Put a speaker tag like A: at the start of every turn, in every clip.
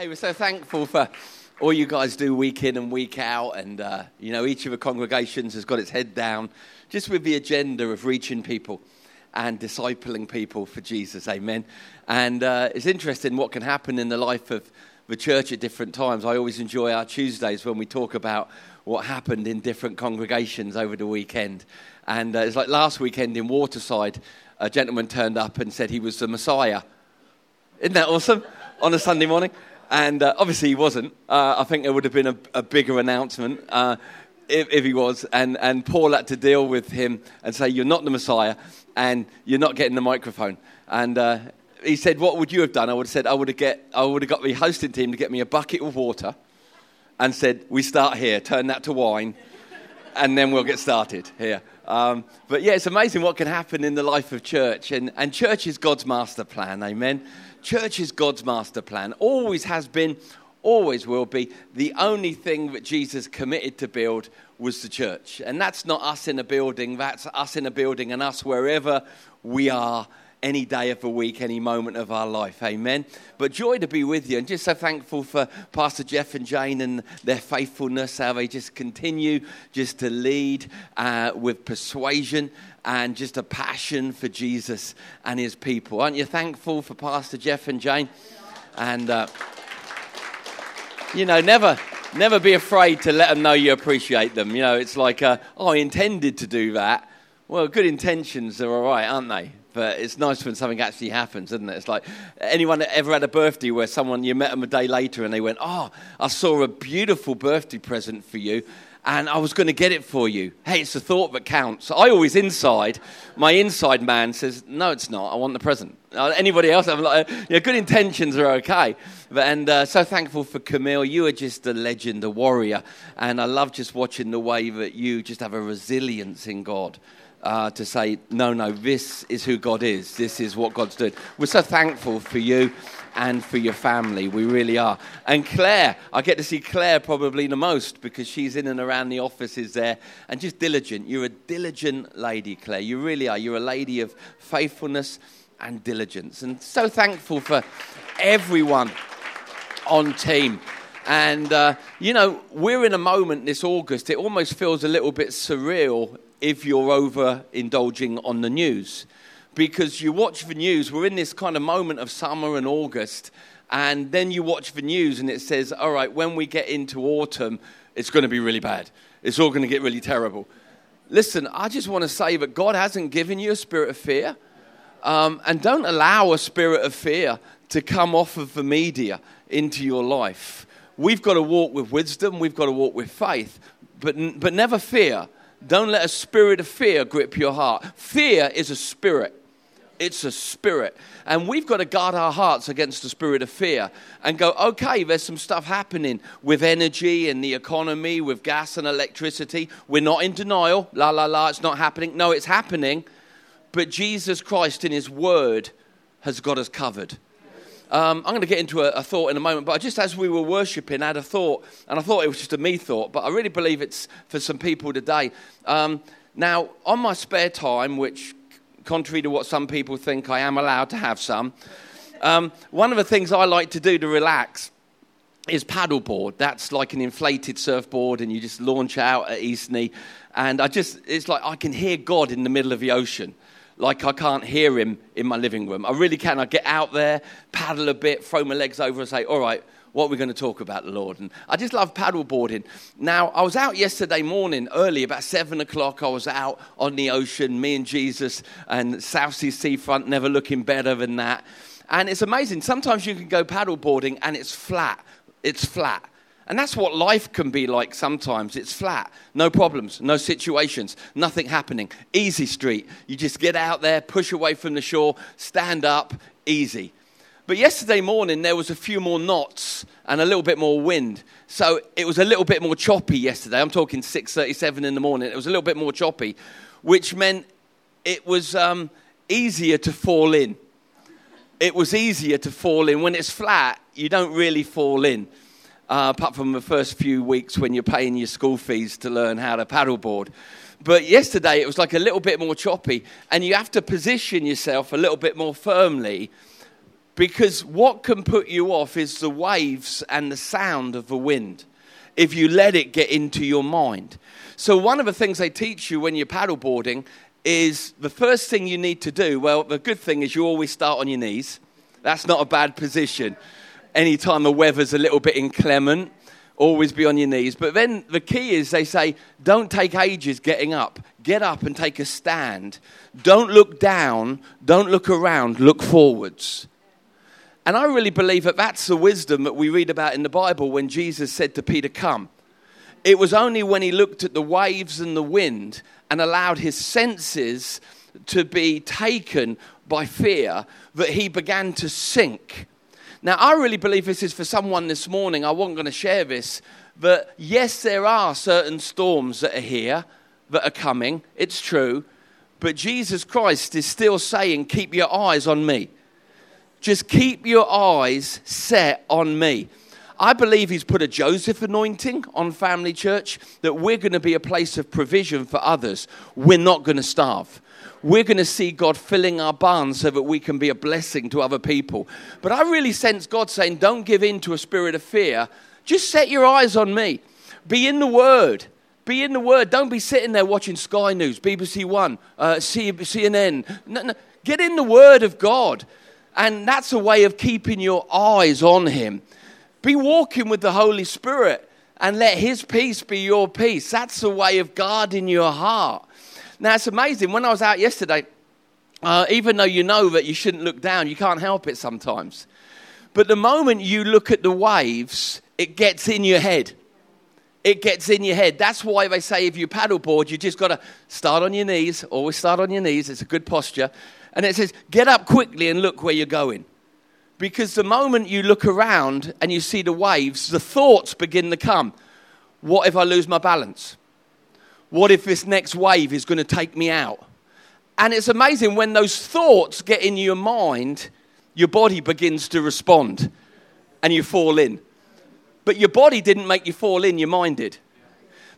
A: Hey, we're so thankful for all you guys do week in and week out. And, uh, you know, each of the congregations has got its head down just with the agenda of reaching people and discipling people for Jesus. Amen. And uh, it's interesting what can happen in the life of the church at different times. I always enjoy our Tuesdays when we talk about what happened in different congregations over the weekend. And uh, it's like last weekend in Waterside, a gentleman turned up and said he was the Messiah. Isn't that awesome? On a Sunday morning. And uh, obviously he wasn't. Uh, I think there would have been a, a bigger announcement uh, if, if, he was. And, and Paul had to deal with him and say, You're not the Messiah and you're not getting the microphone. And uh, he said, What would you have done? I would have said, I would have, get, I would have got the hosting team to get me a bucket of water and said, We start here, turn that to wine, and then we'll get started here. Um, but yeah, it's amazing what can happen in the life of church. And, and church is God's master plan, amen. Church is God's master plan, always has been, always will be. The only thing that Jesus committed to build was the church. And that's not us in a building, that's us in a building and us wherever we are any day of the week, any moment of our life. Amen. But joy to be with you, and just so thankful for Pastor Jeff and Jane and their faithfulness, how they just continue just to lead uh, with persuasion and just a passion for Jesus and his people. Aren't you thankful for Pastor Jeff and Jane? And, uh, you know, never. Never be afraid to let them know you appreciate them. You know, it's like, uh, oh, I intended to do that. Well, good intentions are all right, aren't they? But it's nice when something actually happens, isn't it? It's like anyone ever had a birthday where someone you met them a day later and they went, "Oh, I saw a beautiful birthday present for you." and I was going to get it for you. Hey, it's the thought that counts. I always inside, my inside man says, no, it's not. I want the present. Uh, anybody else? I'm like, good intentions are okay. But, and uh, so thankful for Camille. You are just a legend, a warrior. And I love just watching the way that you just have a resilience in God. Uh, to say, no, no, this is who God is. This is what God's doing. We're so thankful for you and for your family. We really are. And Claire, I get to see Claire probably the most because she's in and around the offices there and just diligent. You're a diligent lady, Claire. You really are. You're a lady of faithfulness and diligence. And so thankful for everyone on team. And, uh, you know, we're in a moment this August, it almost feels a little bit surreal if you're over indulging on the news because you watch the news. We're in this kind of moment of summer and August, and then you watch the news and it says, all right, when we get into autumn, it's going to be really bad. It's all going to get really terrible. Listen, I just want to say that God hasn't given you a spirit of fear. Um, and don't allow a spirit of fear to come off of the media into your life. We've got to walk with wisdom, we've got to walk with faith, but, but never fear. Don't let a spirit of fear grip your heart. Fear is a spirit it's a spirit. And we've got to guard our hearts against the spirit of fear and go, okay, there's some stuff happening with energy and the economy, with gas and electricity. We're not in denial. La, la, la, it's not happening. No, it's happening. But Jesus Christ in his word has got us covered. Um, I'm going to get into a, a, thought in a moment, but I just as we were worshiping, I had a thought, and I thought it was just a me thought, but I really believe it's for some people today. Um, now, on my spare time, which contrary to what some people think, I am allowed to have some. Um, one of the things I like to do to relax is paddleboard. That's like an inflated surfboard, and you just launch out at Eastney. And I just, it's like I can hear God in the middle of the ocean. Like I can't hear him in my living room. I really can. I get out there, paddle a bit, throw my legs over, and say, All right, what we're going to talk about, the Lord. And I just love paddleboarding. Now, I was out yesterday morning, early, about seven o'clock. I was out on the ocean, me and Jesus, and Southsea seafront, never looking better than that. And it's amazing. Sometimes you can go paddleboarding and it's flat. It's flat. And that's what life can be like sometimes. It's flat, no problems, no situations, nothing happening. Easy street. You just get out there, push away from the shore, stand up, easy. But yesterday morning, there was a few more knots and a little bit more wind. So it was a little bit more choppy yesterday. I'm talking 6.37 in the morning. It was a little bit more choppy, which meant it was um, easier to fall in. It was easier to fall in. When it's flat, you don't really fall in. Uh, apart from the first few weeks when you're paying your school fees to learn how to paddleboard. But yesterday it was like a little bit more choppy, and you have to position yourself a little bit more firmly Because what can put you off is the waves and the sound of the wind if you let it get into your mind. So, one of the things they teach you when you're paddleboarding is the first thing you need to do. Well, the good thing is you always start on your knees. That's not a bad position. Anytime the weather's a little bit inclement, always be on your knees. But then the key is they say, don't take ages getting up. Get up and take a stand. Don't look down. Don't look around. Look forwards. And I really believe that that's the wisdom that we read about in the Bible when Jesus said to Peter, Come. It was only when he looked at the waves and the wind and allowed his senses to be taken by fear that he began to sink. Now, I really believe this is for someone this morning. I wasn't going to share this, but yes, there are certain storms that are here that are coming. It's true. But Jesus Christ is still saying, Keep your eyes on me. Just keep your eyes set on me. I believe he's put a Joseph anointing on Family Church that we're going to be a place of provision for others. We're not going to starve. We're going to see God filling our barns so that we can be a blessing to other people. But I really sense God saying, don't give in to a spirit of fear. Just set your eyes on me. Be in the Word. Be in the Word. Don't be sitting there watching Sky News, BBC One, uh, CNN. No, no. Get in the Word of God. And that's a way of keeping your eyes on Him. Be walking with the Holy Spirit and let His peace be your peace. That's a way of guarding your heart. Now, it's amazing. When I was out yesterday, uh, even though you know that you shouldn't look down, you can't help it sometimes. But the moment you look at the waves, it gets in your head. It gets in your head. That's why they say if you paddleboard, you just got to start on your knees. Always start on your knees. It's a good posture. And it says, get up quickly and look where you're going. Because the moment you look around and you see the waves, the thoughts begin to come. What if I lose my balance? What if this next wave is going to take me out? And it's amazing when those thoughts get in your mind, your body begins to respond and you fall in. But your body didn't make you fall in, your mind did.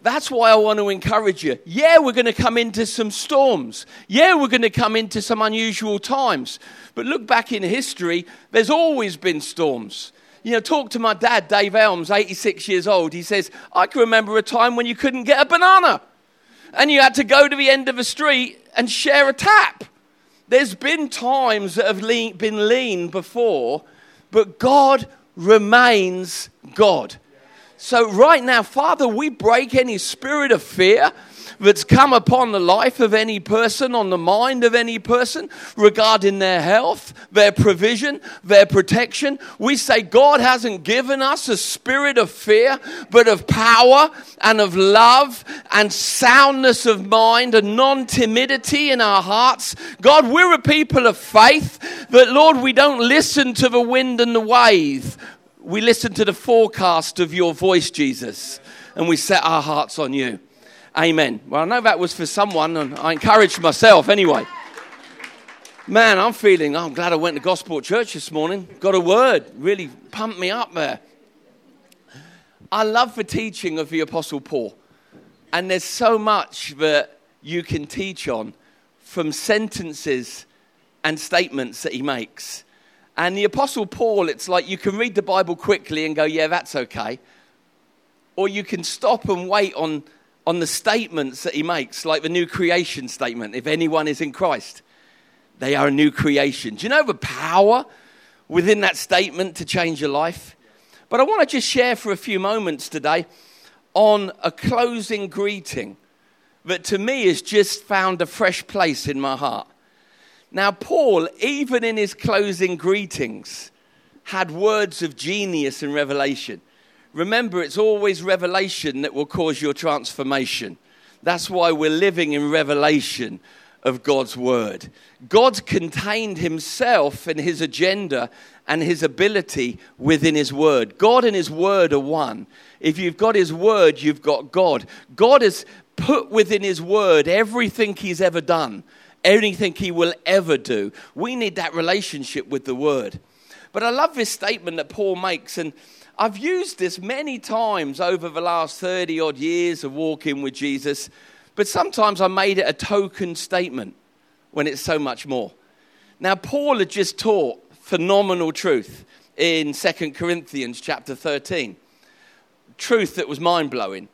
A: That's why I want to encourage you. Yeah, we're going to come into some storms. Yeah, we're going to come into some unusual times. But look back in history, there's always been storms. You know, talk to my dad, Dave Elms, 86 years old. He says, I can remember a time when you couldn't get a banana and you had to go to the end of the street and share a tap. There's been times that have lean, been lean before, but God remains God. So, right now, Father, we break any spirit of fear that's come upon the life of any person, on the mind of any person regarding their health, their provision, their protection. We say God hasn't given us a spirit of fear, but of power and of love and soundness of mind and non timidity in our hearts. God, we're a people of faith that, Lord, we don't listen to the wind and the wave. We listen to the forecast of your voice, Jesus, and we set our hearts on you. Amen. Well, I know that was for someone, and I encouraged myself anyway. Man, I'm feeling, oh, I'm glad I went to gospel Church this morning. Got a word, really pumped me up there. I love the teaching of the Apostle Paul. And there's so much that you can teach on from sentences and statements that he makes. And the Apostle Paul, it's like you can read the Bible quickly and go, yeah, that's okay. Or you can stop and wait on on the statements that he makes, like the new creation statement if anyone is in Christ, they are a new creation. Do you know the power within that statement to change your life? But I want to just share for a few moments today on a closing greeting that to me has just found a fresh place in my heart. Now, Paul, even in his closing greetings, had words of genius and revelation. Remember, it's always revelation that will cause your transformation. That's why we're living in revelation of God's word. God contained himself and his agenda and his ability within his word. God and his word are one. If you've got his word, you've got God. God has put within his word everything he's ever done, anything he will ever do. We need that relationship with the word. But I love this statement that Paul makes, and I've used this many times over the last 30 odd years of walking with Jesus, but sometimes I made it a token statement when it's so much more. Now, Paul had just taught phenomenal truth in 2 Corinthians chapter 13. Truth that was mind blowing.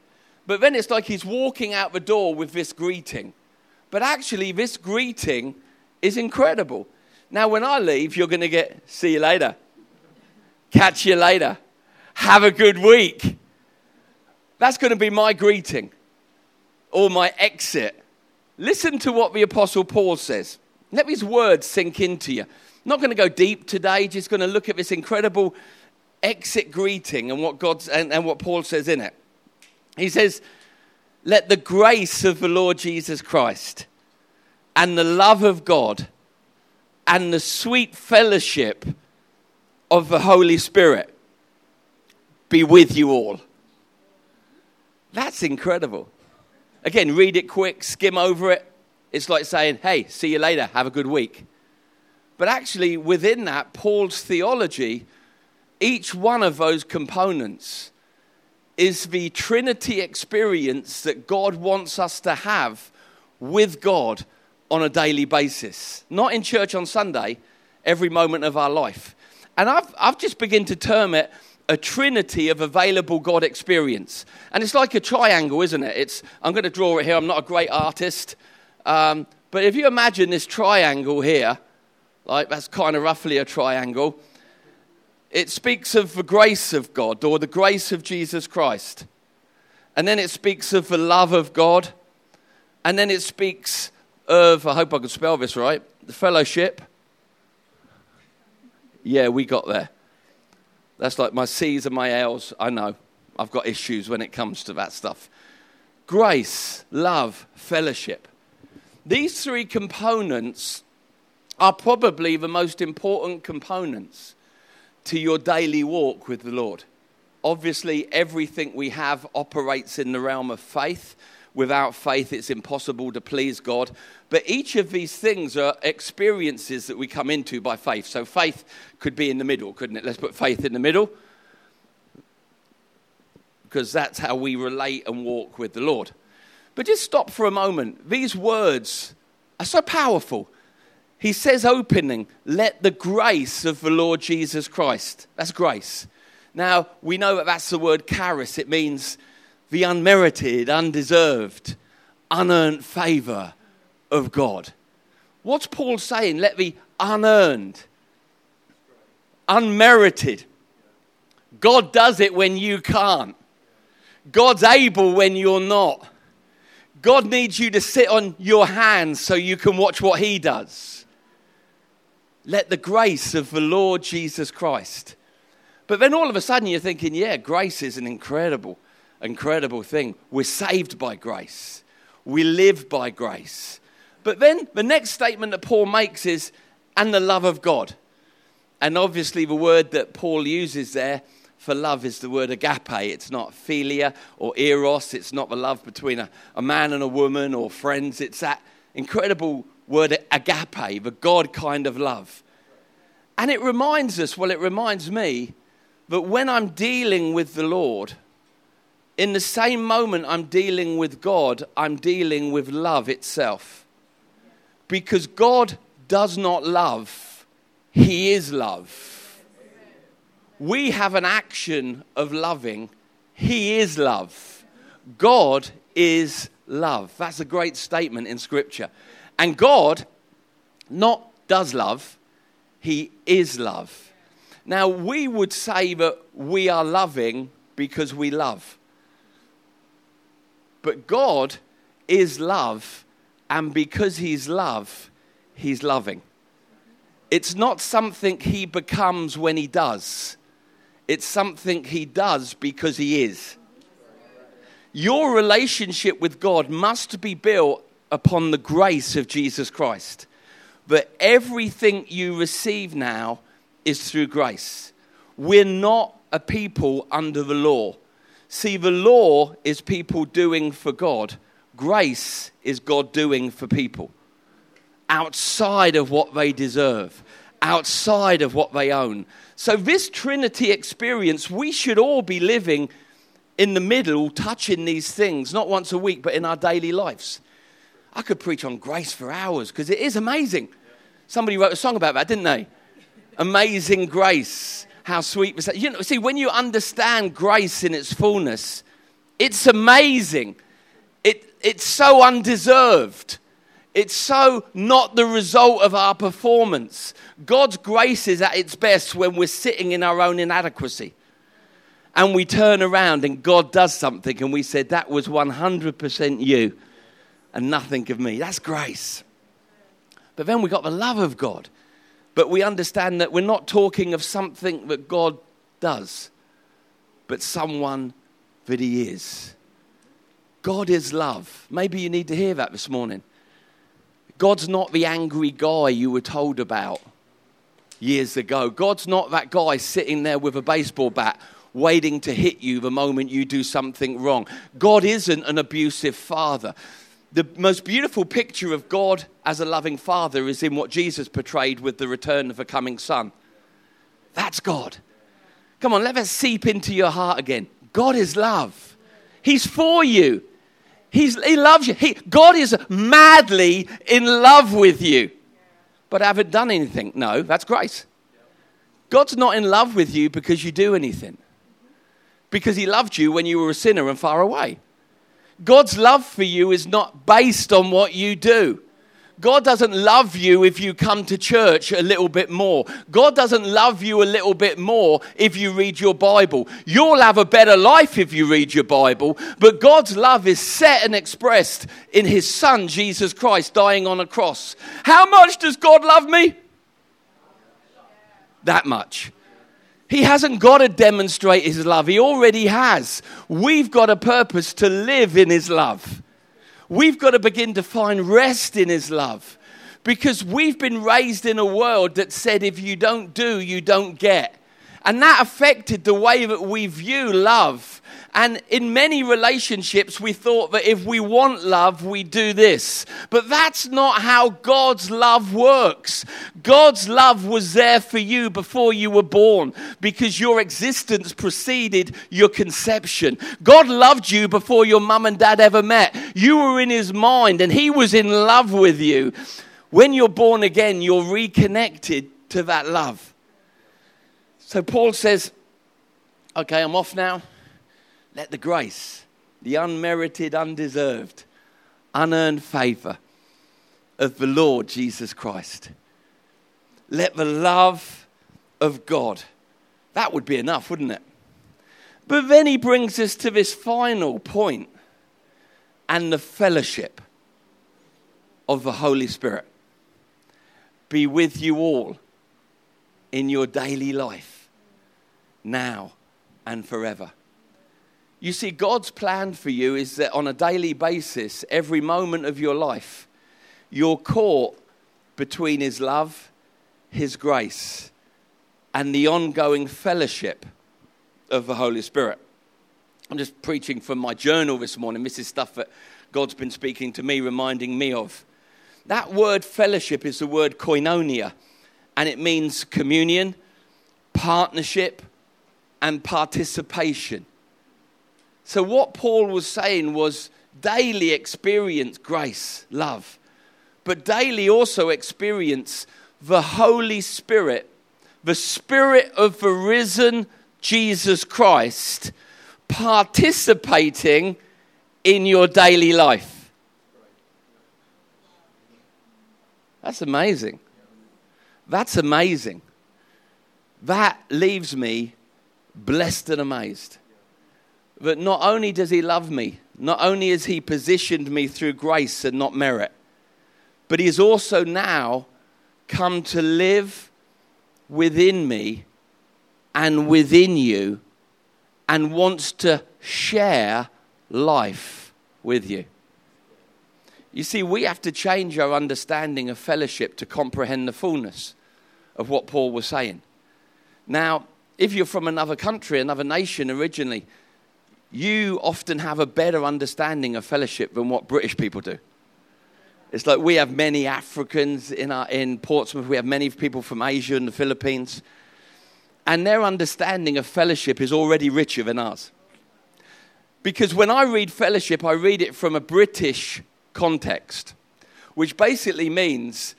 A: But then it's like he's walking out the door with this greeting. But actually, this greeting is incredible. Now, when I leave, you're going to get, see you later. Catch you later. Have a good week. That's going to be my greeting or my exit. Listen to what the Apostle Paul says. Let these words sink into you. I'm not going to go deep today, just going to look at this incredible exit greeting and what, God's, and, and what Paul says in it. He says, Let the grace of the Lord Jesus Christ and the love of God and the sweet fellowship of the Holy Spirit be with you all. That's incredible. Again, read it quick, skim over it. It's like saying, hey, see you later, have a good week. But actually, within that, Paul's theology, each one of those components is the Trinity experience that God wants us to have with God on a daily basis. Not in church on Sunday, every moment of our life. And I've, I've just begun to term it a trinity of available God experience. And it's like a triangle, isn't it? It's, I'm going to draw it here. I'm not a great artist. Um, but if you imagine this triangle here, like that's kind of roughly a triangle, it speaks of the grace of God or the grace of Jesus Christ. And then it speaks of the love of God. And then it speaks of, I hope I can spell this right, the fellowship. Yeah, we got there. That's like my C's and my L's. I know. I've got issues when it comes to that stuff. Grace, love, fellowship. These three components are probably the most important components to your daily walk with the Lord. Obviously, everything we have operates in the realm of faith. Without faith, it's impossible to please God. But each of these things are experiences that we come into by faith. So faith could be in the middle, couldn't it? Let's put faith in the middle. Because that's how we relate and walk with the Lord. But just stop for a moment. These words are so powerful. He says, opening, let the grace of the Lord Jesus Christ. That's grace. Now, we know that that's the word charis. It means the unmerited, undeserved, unearned favor of God. What's Paul saying? Let the unearned, unmerited. God does it when you can't. God's able when you're not. God needs you to sit on your hands so you can watch what He does. Let the grace of the Lord Jesus Christ. But then all of a sudden you're thinking, yeah, grace is an incredible, incredible thing. We're saved by grace, we live by grace. But then the next statement that Paul makes is, and the love of God. And obviously, the word that Paul uses there for love is the word agape. It's not philia or eros. It's not the love between a, a man and a woman or friends. It's that incredible word agape, the God kind of love. And it reminds us, well, it reminds me that when I'm dealing with the Lord, in the same moment I'm dealing with God, I'm dealing with love itself. Because God does not love, He is love. We have an action of loving, He is love. God is love. That's a great statement in Scripture. And God not does love, He is love. Now, we would say that we are loving because we love. But God is love and because he's love, he's loving. It's not something he becomes when he does, it's something he does because he is. Your relationship with God must be built upon the grace of Jesus Christ. But everything you receive now is through grace. We're not a people under the law. See, the law is people doing for God Grace is God doing for people outside of what they deserve, outside of what they own. So, this Trinity experience, we should all be living in the middle, touching these things, not once a week, but in our daily lives. I could preach on grace for hours because it is amazing. Somebody wrote a song about that, didn't they? Amazing grace. How sweet was that? You know, see, when you understand grace in its fullness, it's amazing. It, it's so undeserved. It's so not the result of our performance. God's grace is at its best when we're sitting in our own inadequacy. And we turn around and God does something, and we said, That was 100% you and nothing of me. That's grace. But then we got the love of God. But we understand that we're not talking of something that God does, but someone that He is. God is love. Maybe you need to hear that this morning. God's not the angry guy you were told about years ago. God's not that guy sitting there with a baseball bat waiting to hit you the moment you do something wrong. God isn't an abusive father. The most beautiful picture of God as a loving father is in what Jesus portrayed with the return of a coming son. That's God. Come on, let that seep into your heart again. God is love. He's for you. He's, he loves you. He, God is madly in love with you. But I haven't done anything. No, that's grace. God's not in love with you because you do anything. Because he loved you when you were a sinner and far away. God's love for you is not based on what you do. God doesn't love you if you come to church a little bit more. God doesn't love you a little bit more if you read your Bible. You'll have a better life if you read your Bible, but God's love is set and expressed in His Son, Jesus Christ, dying on a cross. How much does God love me? That much. He hasn't got to demonstrate His love, He already has. We've got a purpose to live in His love. We've got to begin to find rest in His love because we've been raised in a world that said if you don't do, you don't get. And that affected the way that we view love. And in many relationships, we thought that if we want love, we do this. But that's not how God's love works. God's love was there for you before you were born because your existence preceded your conception. God loved you before your mum and dad ever met. You were in his mind and he was in love with you. When you're born again, you're reconnected to that love. So Paul says, Okay, I'm off now. Let the grace, the unmerited, undeserved, unearned favor of the Lord Jesus Christ, let the love of God, that would be enough, wouldn't it? But then he brings us to this final point and the fellowship of the Holy Spirit be with you all in your daily life now and forever. You see, God's plan for you is that on a daily basis, every moment of your life, you're caught between His love, His grace, and the ongoing fellowship of the Holy Spirit. I'm just preaching from my journal this morning. This is stuff that God's been speaking to me, reminding me of. That word fellowship is the word koinonia, and it means communion, partnership, and participation. So, what Paul was saying was daily experience grace, love, but daily also experience the Holy Spirit, the Spirit of the risen Jesus Christ, participating in your daily life. That's amazing. That's amazing. That leaves me blessed and amazed that not only does he love me, not only has he positioned me through grace and not merit, but he has also now come to live within me and within you and wants to share life with you. You see, we have to change our understanding of fellowship to comprehend the fullness of what Paul was saying. Now, if you're from another country, another nation originally, you often have a better understanding of fellowship than what British people do. It's like we have many Africans in, our, in Portsmouth, we have many people from Asia and the Philippines, and their understanding of fellowship is already richer than ours. Because when I read fellowship, I read it from a British context, which basically means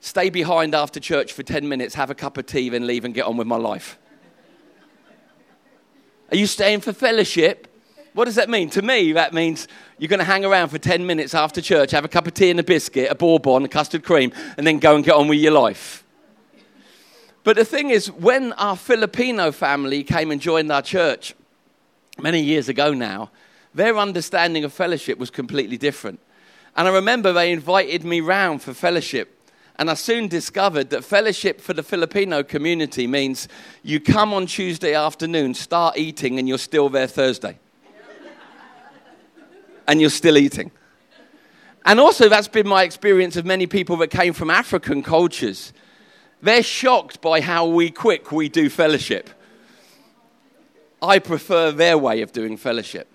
A: stay behind after church for 10 minutes, have a cup of tea, then leave and get on with my life? Are you staying for fellowship? What does that mean? To me, that means you're going to hang around for 10 minutes after church, have a cup of tea and a biscuit, a bourbon, a custard cream, and then go and get on with your life. But the thing is, when our Filipino family came and joined our church many years ago now, their understanding of fellowship was completely different. And I remember they invited me round for fellowship. And I soon discovered that fellowship for the Filipino community means you come on Tuesday afternoon, start eating, and you're still there Thursday. and you're still eating. And also, that's been my experience of many people that came from African cultures. They're shocked by how we quick we do fellowship. I prefer their way of doing fellowship.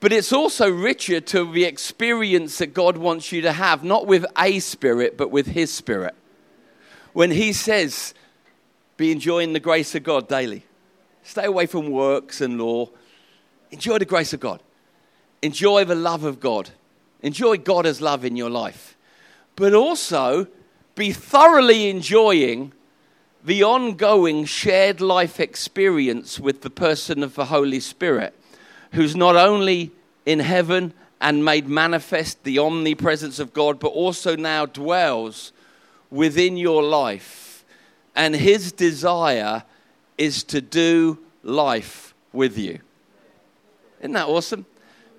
A: But it's also richer to the experience that God wants you to have, not with a spirit, but with His spirit. When He says, be enjoying the grace of God daily, stay away from works and law, enjoy the grace of God, enjoy the love of God, enjoy God as love in your life, but also be thoroughly enjoying the ongoing shared life experience with the person of the Holy Spirit who's not only in heaven and made manifest the omnipresence of God, but also now dwells within your life. And his desire is to do life with you. Isn't that awesome?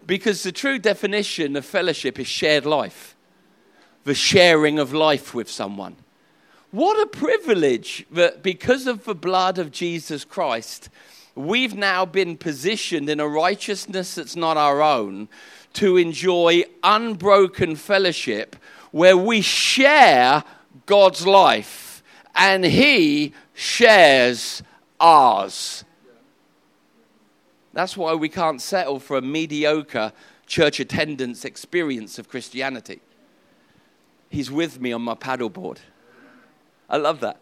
A: Because the true definition of fellowship is shared life, the sharing of life with someone. What a privilege that because of the blood of Jesus Christ, we've now been positioned in a righteousness that's not our own to enjoy unbroken fellowship where we share God's life and He shares ours. That's why we can't settle for a mediocre church attendance experience of Christianity. He's with me on my paddleboard. I love that.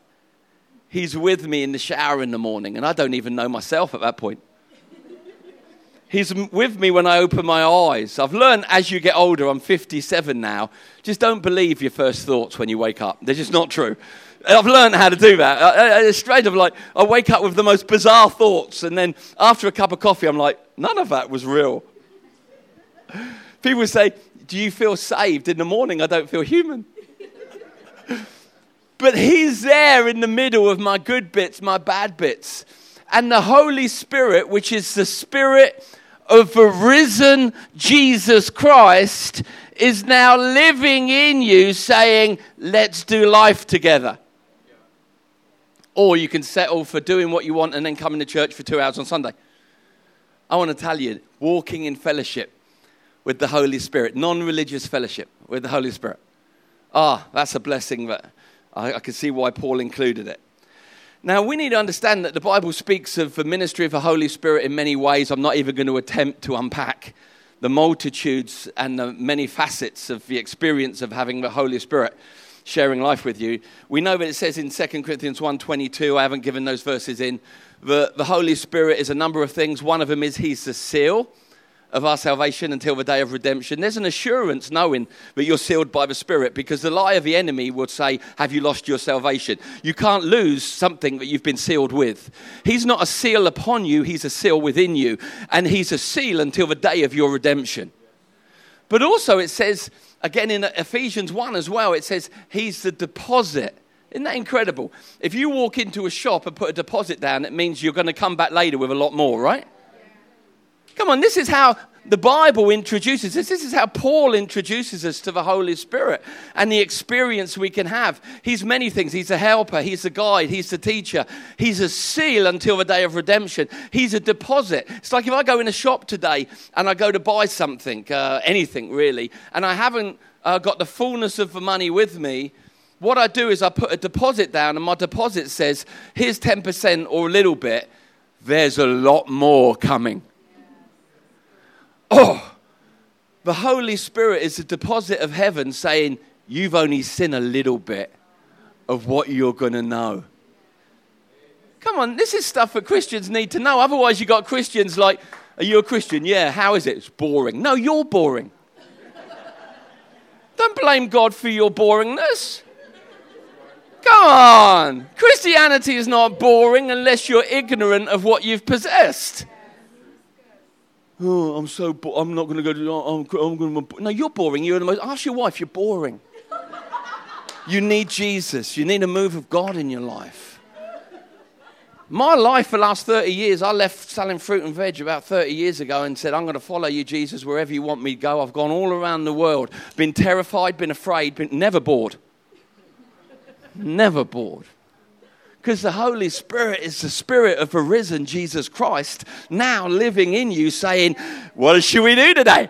A: He's with me in the shower in the morning, and I don't even know myself at that point. He's with me when I open my eyes. I've learned as you get older, I'm 57 now, just don't believe your first thoughts when you wake up. They're just not true. I've learned how to do that. It's strange. I'm like, I wake up with the most bizarre thoughts, and then after a cup of coffee, I'm like, none of that was real. People say, Do you feel saved? In the morning, I don't feel human. But He's there in the middle of my good bits, my bad bits. And the Holy Spirit, which is the Spirit of the risen Jesus Christ, is now living in you, saying, Let's do life together. Or you can settle for doing what you want and then coming to church for two hours on Sunday. I want to tell you, walking in fellowship with the Holy Spirit, non religious fellowship with the Holy Spirit. Ah, that's a blessing that I, I can see why Paul included it. Now, we need to understand that the Bible speaks of the ministry of the Holy Spirit in many ways. I'm not even going to attempt to unpack the multitudes and the many facets of the experience of having the Holy Spirit sharing life with you. We know that it says in 2 Corinthians 1.22, I haven't given those verses in, the, the Holy Spirit is a number of things. One of them is he's the seal of our salvation until the day of redemption. There's an assurance knowing that you're sealed by the Spirit because the lie of the enemy would say, Have you lost your salvation? You can't lose something that you've been sealed with. He's not a seal upon you, He's a seal within you. And He's a seal until the day of your redemption. But also, it says, again in Ephesians 1 as well, it says, He's the deposit. Isn't that incredible? If you walk into a shop and put a deposit down, it means you're going to come back later with a lot more, right? Come on, this is how the Bible introduces us. This is how Paul introduces us to the Holy Spirit and the experience we can have. He's many things. He's a helper, He's a guide, He's a teacher, He's a seal until the day of redemption, He's a deposit. It's like if I go in a shop today and I go to buy something, uh, anything really, and I haven't uh, got the fullness of the money with me. What I do is I put a deposit down, and my deposit says, here's 10% or a little bit. There's a lot more coming. Oh, the Holy Spirit is a deposit of heaven saying, You've only seen a little bit of what you're going to know. Come on, this is stuff that Christians need to know. Otherwise, you got Christians like, Are you a Christian? Yeah, how is it? It's boring. No, you're boring. Don't blame God for your boringness. Come on. Christianity is not boring unless you're ignorant of what you've possessed. Oh, I'm so bo- I'm not going to go to. Oh, I'm, I'm going to. No, you're boring. You're the most. Ask your wife. You're boring. you need Jesus. You need a move of God in your life. My life for the last 30 years, I left selling fruit and veg about 30 years ago and said, I'm going to follow you, Jesus, wherever you want me to go. I've gone all around the world, been terrified, been afraid, been never bored. never bored. Because the Holy Spirit is the Spirit of a risen Jesus Christ now living in you, saying, What should we do today?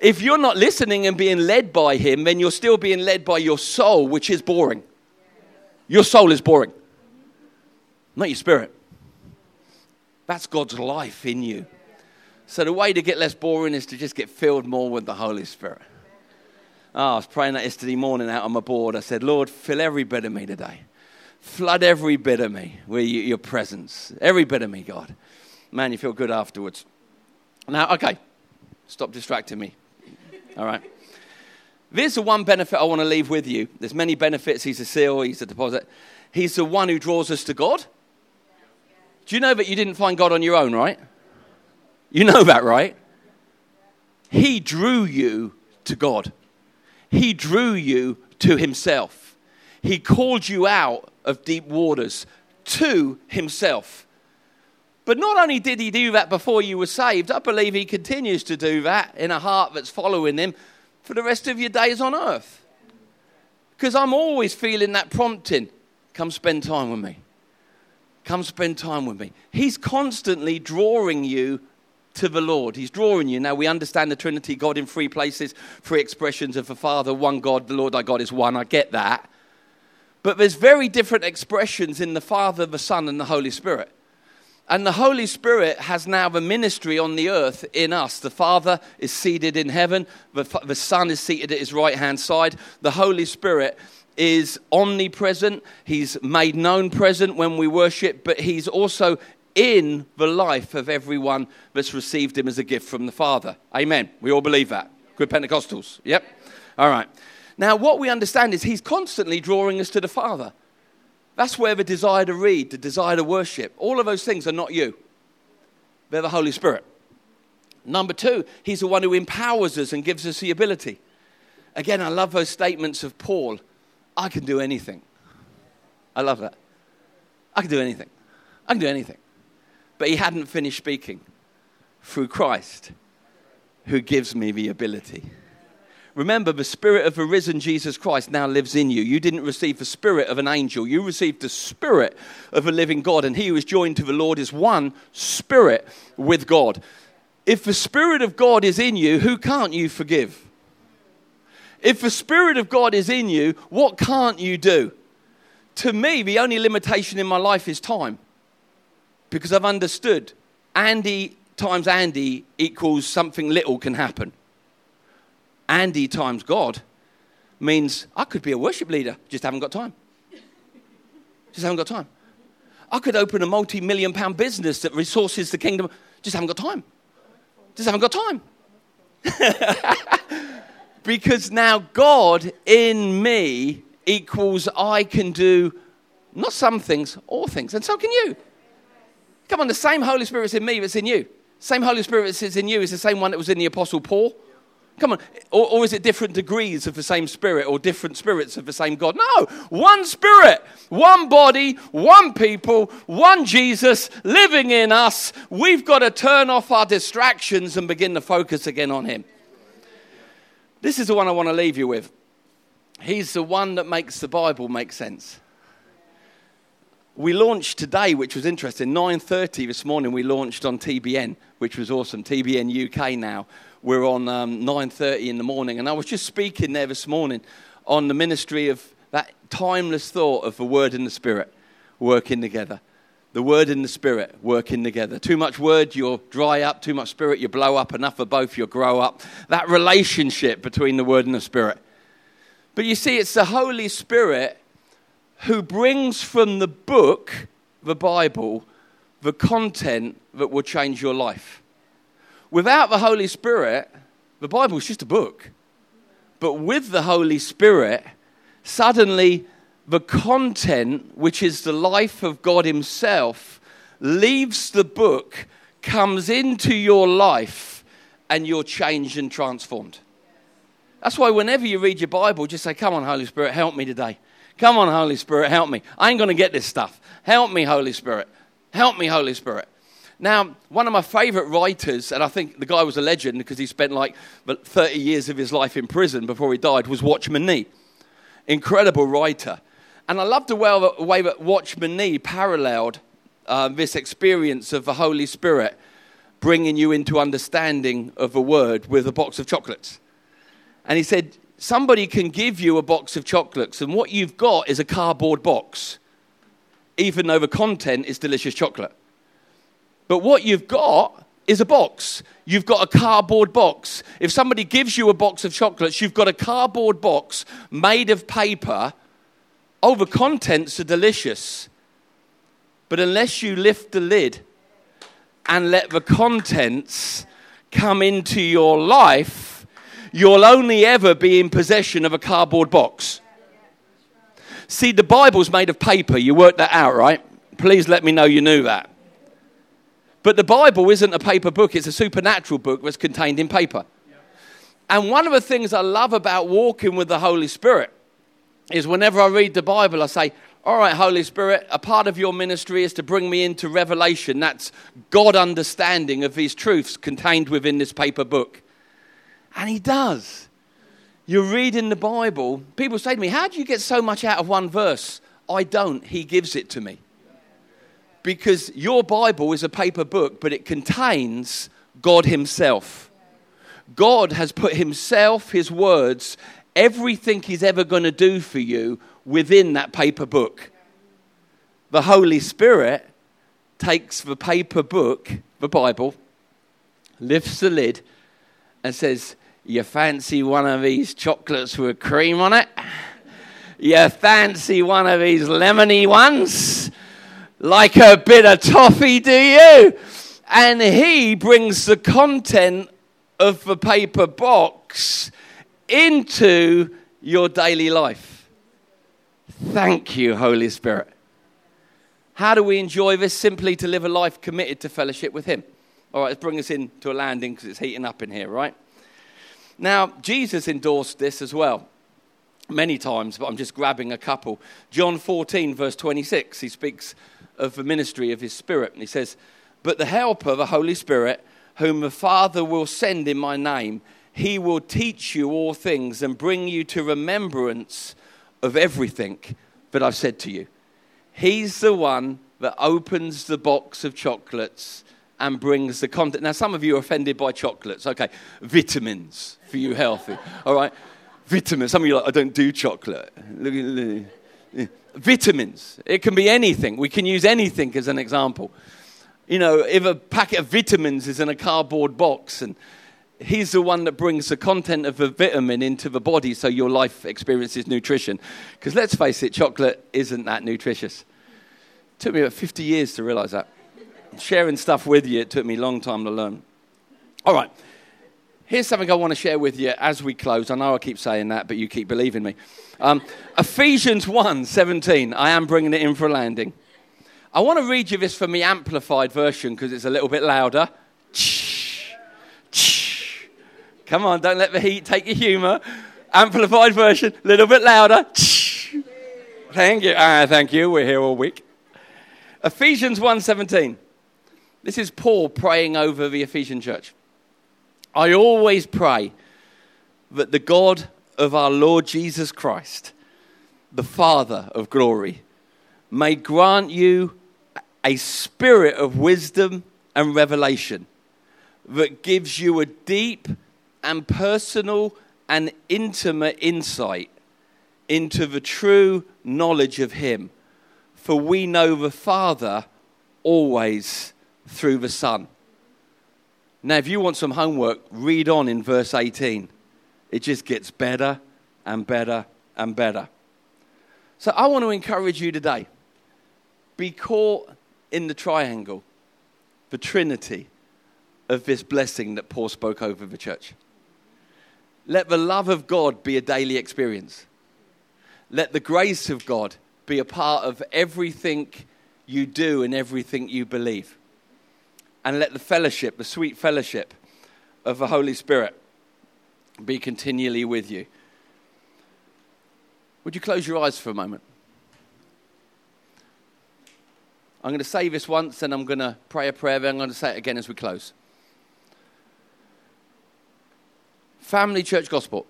A: if you're not listening and being led by Him, then you're still being led by your soul, which is boring. Your soul is boring, not your spirit. That's God's life in you. So the way to get less boring is to just get filled more with the Holy Spirit. Oh, I was praying that yesterday morning out on my board. I said, Lord, fill every bit of me today. Flood every bit of me with your presence. Every bit of me, God. Man, you feel good afterwards. Now, okay, stop distracting me. All right. There's the one benefit I want to leave with you. There's many benefits. He's a seal, he's a deposit. He's the one who draws us to God. Do you know that you didn't find God on your own, right? You know that, right? He drew you to God. He drew you to himself. He called you out of deep waters to himself. But not only did he do that before you were saved, I believe he continues to do that in a heart that's following him for the rest of your days on earth. Because I'm always feeling that prompting come spend time with me. Come spend time with me. He's constantly drawing you to the Lord. He's drawing you. Now, we understand the Trinity, God in three places, three expressions of the Father, one God, the Lord thy God is one. I get that. But there's very different expressions in the Father, the Son, and the Holy Spirit. And the Holy Spirit has now the ministry on the earth in us. The Father is seated in heaven, the, the Son is seated at his right hand side. The Holy Spirit is omnipresent. He's made known present when we worship, but he's also in the life of everyone that's received him as a gift from the Father. Amen. We all believe that. Good Pentecostals. Yep. All right. Now, what we understand is he's constantly drawing us to the Father. That's where the desire to read, the desire to worship, all of those things are not you. They're the Holy Spirit. Number two, he's the one who empowers us and gives us the ability. Again, I love those statements of Paul I can do anything. I love that. I can do anything. I can do anything. But he hadn't finished speaking through Christ, who gives me the ability. Remember, the spirit of the risen Jesus Christ now lives in you. You didn't receive the spirit of an angel, you received the spirit of a living God. And he who is joined to the Lord is one spirit with God. If the spirit of God is in you, who can't you forgive? If the spirit of God is in you, what can't you do? To me, the only limitation in my life is time. Because I've understood Andy times Andy equals something little can happen. Andy times God means I could be a worship leader, just haven't got time. Just haven't got time. I could open a multi million pound business that resources the kingdom, just haven't got time. Just haven't got time. because now God in me equals I can do not some things, all things. And so can you. Come on, the same Holy Spirit's in me that's in you. Same Holy Spirit that's in you is the same one that was in the Apostle Paul. Come on. Or, or, is it different degrees of the same spirit or different spirits of the same God? No. One spirit, one body, one people, one Jesus living in us. We've got to turn off our distractions and begin to focus again on Him. This is the one I want to leave you with. He's the one that makes the Bible make sense. We launched today, which was interesting. 9:30 this morning we launched on TBN, which was awesome. TBN UK now we're on um, 9.30 in the morning. And I was just speaking there this morning on the ministry of that timeless thought of the Word and the Spirit working together. The Word and the Spirit working together. Too much Word, you'll dry up. Too much Spirit, you blow up. Enough of both, you'll grow up. That relationship between the Word and the Spirit. But you see, it's the Holy Spirit who brings from the book, the Bible, the content that will change your life. Without the Holy Spirit, the Bible is just a book. But with the Holy Spirit, suddenly the content, which is the life of God Himself, leaves the book, comes into your life, and you're changed and transformed. That's why whenever you read your Bible, just say, Come on, Holy Spirit, help me today. Come on, Holy Spirit, help me. I ain't going to get this stuff. Help me, Holy Spirit. Help me, Holy Spirit. Now, one of my favorite writers, and I think the guy was a legend because he spent like 30 years of his life in prison before he died, was Watchman Nee. Incredible writer. And I love the way that Watchman Nee paralleled uh, this experience of the Holy Spirit bringing you into understanding of a word with a box of chocolates. And he said, Somebody can give you a box of chocolates, and what you've got is a cardboard box, even though the content is delicious chocolate. But what you've got is a box. You've got a cardboard box. If somebody gives you a box of chocolates, you've got a cardboard box made of paper. Oh, the contents are delicious. But unless you lift the lid and let the contents come into your life, you'll only ever be in possession of a cardboard box. See, the Bible's made of paper. You worked that out, right? Please let me know you knew that. But the Bible isn't a paper book, it's a supernatural book that's contained in paper. And one of the things I love about walking with the Holy Spirit is whenever I read the Bible, I say, All right, Holy Spirit, a part of your ministry is to bring me into revelation. That's God understanding of these truths contained within this paper book. And He does. You're reading the Bible. People say to me, How do you get so much out of one verse? I don't. He gives it to me because your Bible is a paper book, but it contains God Himself. God has put Himself, His words, everything He's ever going to do for you within that paper book. The Holy Spirit takes the paper book, the Bible, lifts the lid, and says, You fancy one of these chocolates with cream on it? You fancy one of these lemony ones? Like a bit of toffee, do you? And he brings the content of the paper box into your daily life. Thank you, Holy Spirit. How do we enjoy this? Simply to live a life committed to fellowship with Him. All right, let's bring us into a landing because it's heating up in here, right? Now, Jesus endorsed this as well many times, but I'm just grabbing a couple. John 14, verse 26, he speaks of the ministry of his Spirit. And he says, But the Helper, the Holy Spirit, whom the Father will send in my name, he will teach you all things and bring you to remembrance of everything that I've said to you. He's the one that opens the box of chocolates and brings the content. Now, some of you are offended by chocolates. Okay, vitamins for you healthy. All right, vitamins. Some of you are like, I don't do chocolate. Vitamins. It can be anything. We can use anything as an example. You know, if a packet of vitamins is in a cardboard box and he's the one that brings the content of the vitamin into the body so your life experiences nutrition. Because let's face it, chocolate isn't that nutritious. It took me about 50 years to realize that. Sharing stuff with you, it took me a long time to learn. All right. Here's something I want to share with you as we close. I know I keep saying that, but you keep believing me. Um, Ephesians 1 17. I am bringing it in for a landing. I want to read you this from the amplified version because it's a little bit louder. Come on, don't let the heat take your humor. Amplified version, a little bit louder. Thank you. Ah, thank you. We're here all week. Ephesians 1:17. This is Paul praying over the Ephesian church. I always pray that the God of our Lord Jesus Christ, the Father of glory, may grant you a spirit of wisdom and revelation that gives you a deep and personal and intimate insight into the true knowledge of Him. For we know the Father always through the Son. Now, if you want some homework, read on in verse 18. It just gets better and better and better. So I want to encourage you today be caught in the triangle, the trinity of this blessing that Paul spoke over the church. Let the love of God be a daily experience. let the grace of God be a part of everything you do and everything you believe. And let the fellowship, the sweet fellowship of the Holy Spirit, be continually with you. Would you close your eyes for a moment? I'm going to say this once and I'm going to pray a prayer, then I'm going to say it again as we close. Family Church Gospel,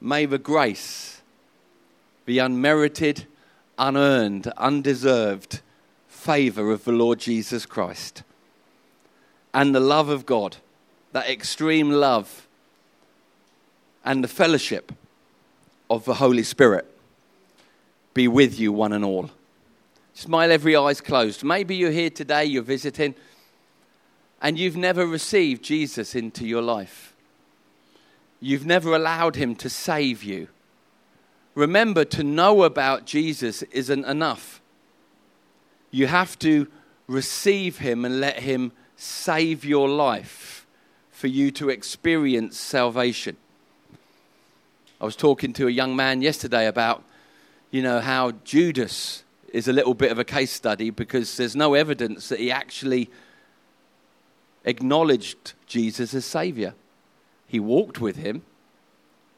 A: may the grace, the unmerited, unearned, undeserved favor of the Lord Jesus Christ and the love of God, that extreme love and the fellowship of the Holy Spirit be with you, one and all. Smile every eye's closed. Maybe you're here today, you're visiting, and you've never received Jesus into your life. You've never allowed him to save you. Remember, to know about Jesus isn't enough. You have to receive him and let him save your life for you to experience salvation. I was talking to a young man yesterday about, you know, how Judas is a little bit of a case study because there's no evidence that he actually acknowledged Jesus as Savior. He walked with him,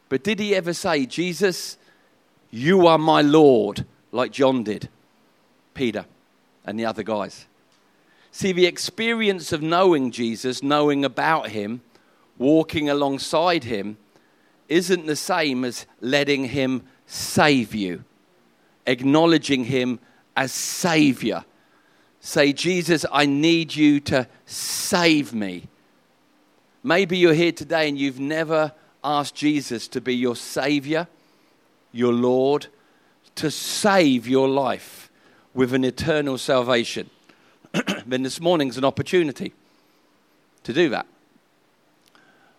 A: but did he ever say, Jesus, you are my Lord, like John did, Peter, and the other guys? See, the experience of knowing Jesus, knowing about him, walking alongside him, isn't the same as letting Him save you, acknowledging Him as Savior. Say, Jesus, I need you to save me. Maybe you're here today and you've never asked Jesus to be your Savior, your Lord, to save your life with an eternal salvation. then this morning's an opportunity to do that.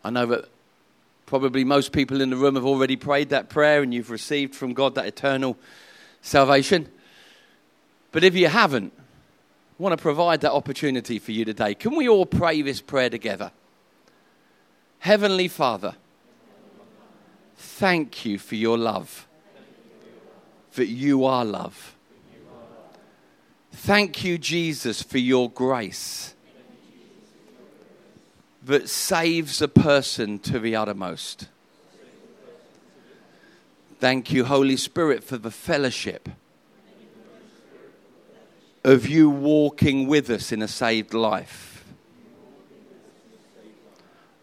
A: I know that Probably most people in the room have already prayed that prayer and you've received from God that eternal salvation. But if you haven't, I want to provide that opportunity for you today. Can we all pray this prayer together? Heavenly Father, thank you for your love, that you are love. Thank you, Jesus, for your grace that saves a person to the uttermost. Thank you, Holy Spirit, for the fellowship of you walking with us in a saved life.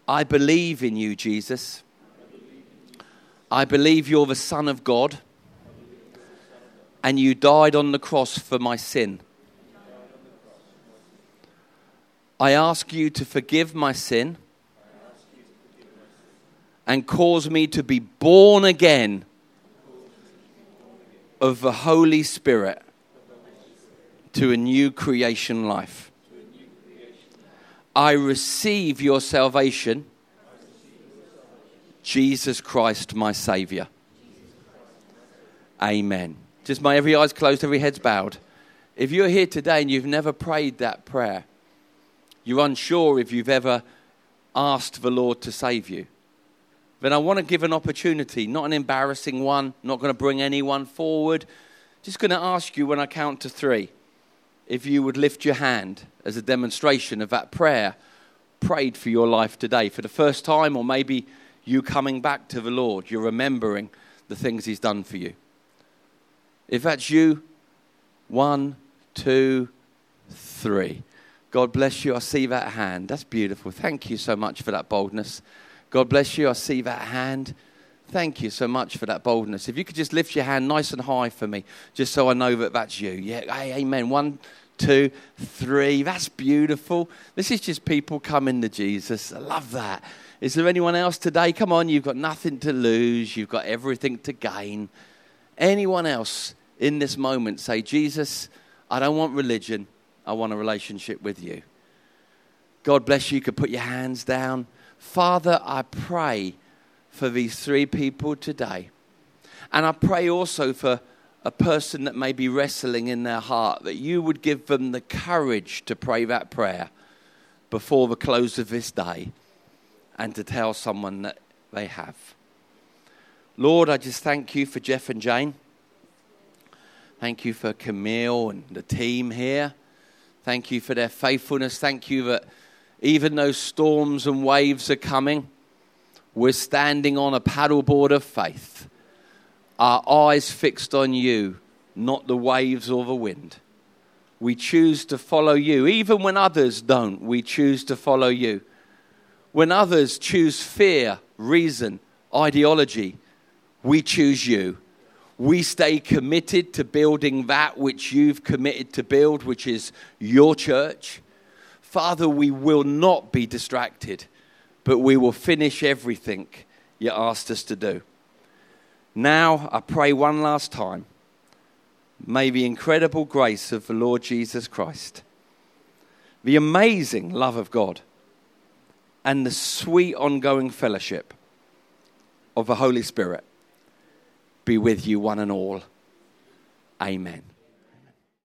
A: I believe in you, Jesus. I believe you're the Son of God and you died on the cross for my sin. I ask you to forgive my sin and cause me to be born again of the Holy Spirit to a new creation life. I receive your salvation, Jesus Christ, my Savior. Amen. Just my every eye's closed, every head's bowed. If you're here today and you've never prayed that prayer, you're unsure if you've ever asked the Lord to save you, then I want to give an opportunity, not an embarrassing one, not going to bring anyone forward. Just going to ask you when I count to three if you would lift your hand as a demonstration of that prayer prayed for your life today for the first time, or maybe you coming back to the Lord, you're remembering the things He's done for you. If that's you, one, two, three. God bless you. I see that hand. That's beautiful. Thank you so much for that boldness. God bless you. I see that hand. Thank you so much for that boldness. If you could just lift your hand nice and high for me, just so I know that that's you. Yeah, hey, amen. One, two, three. That's beautiful. This is just people coming to Jesus. I love that. Is there anyone else today? Come on, you've got nothing to lose, you've got everything to gain. Anyone else in this moment say, Jesus, I don't want religion. I want a relationship with you. God bless you. You could put your hands down. Father, I pray for these three people today. And I pray also for a person that may be wrestling in their heart that you would give them the courage to pray that prayer before the close of this day and to tell someone that they have. Lord, I just thank you for Jeff and Jane. Thank you for Camille and the team here. Thank you for their faithfulness. Thank you that even though storms and waves are coming, we're standing on a paddleboard of faith, our eyes fixed on you, not the waves or the wind. We choose to follow you. Even when others don't, we choose to follow you. When others choose fear, reason, ideology, we choose you. We stay committed to building that which you've committed to build, which is your church. Father, we will not be distracted, but we will finish everything you asked us to do. Now, I pray one last time. May the incredible grace of the Lord Jesus Christ, the amazing love of God, and the sweet ongoing fellowship of the Holy Spirit be with you, one and all. Amen.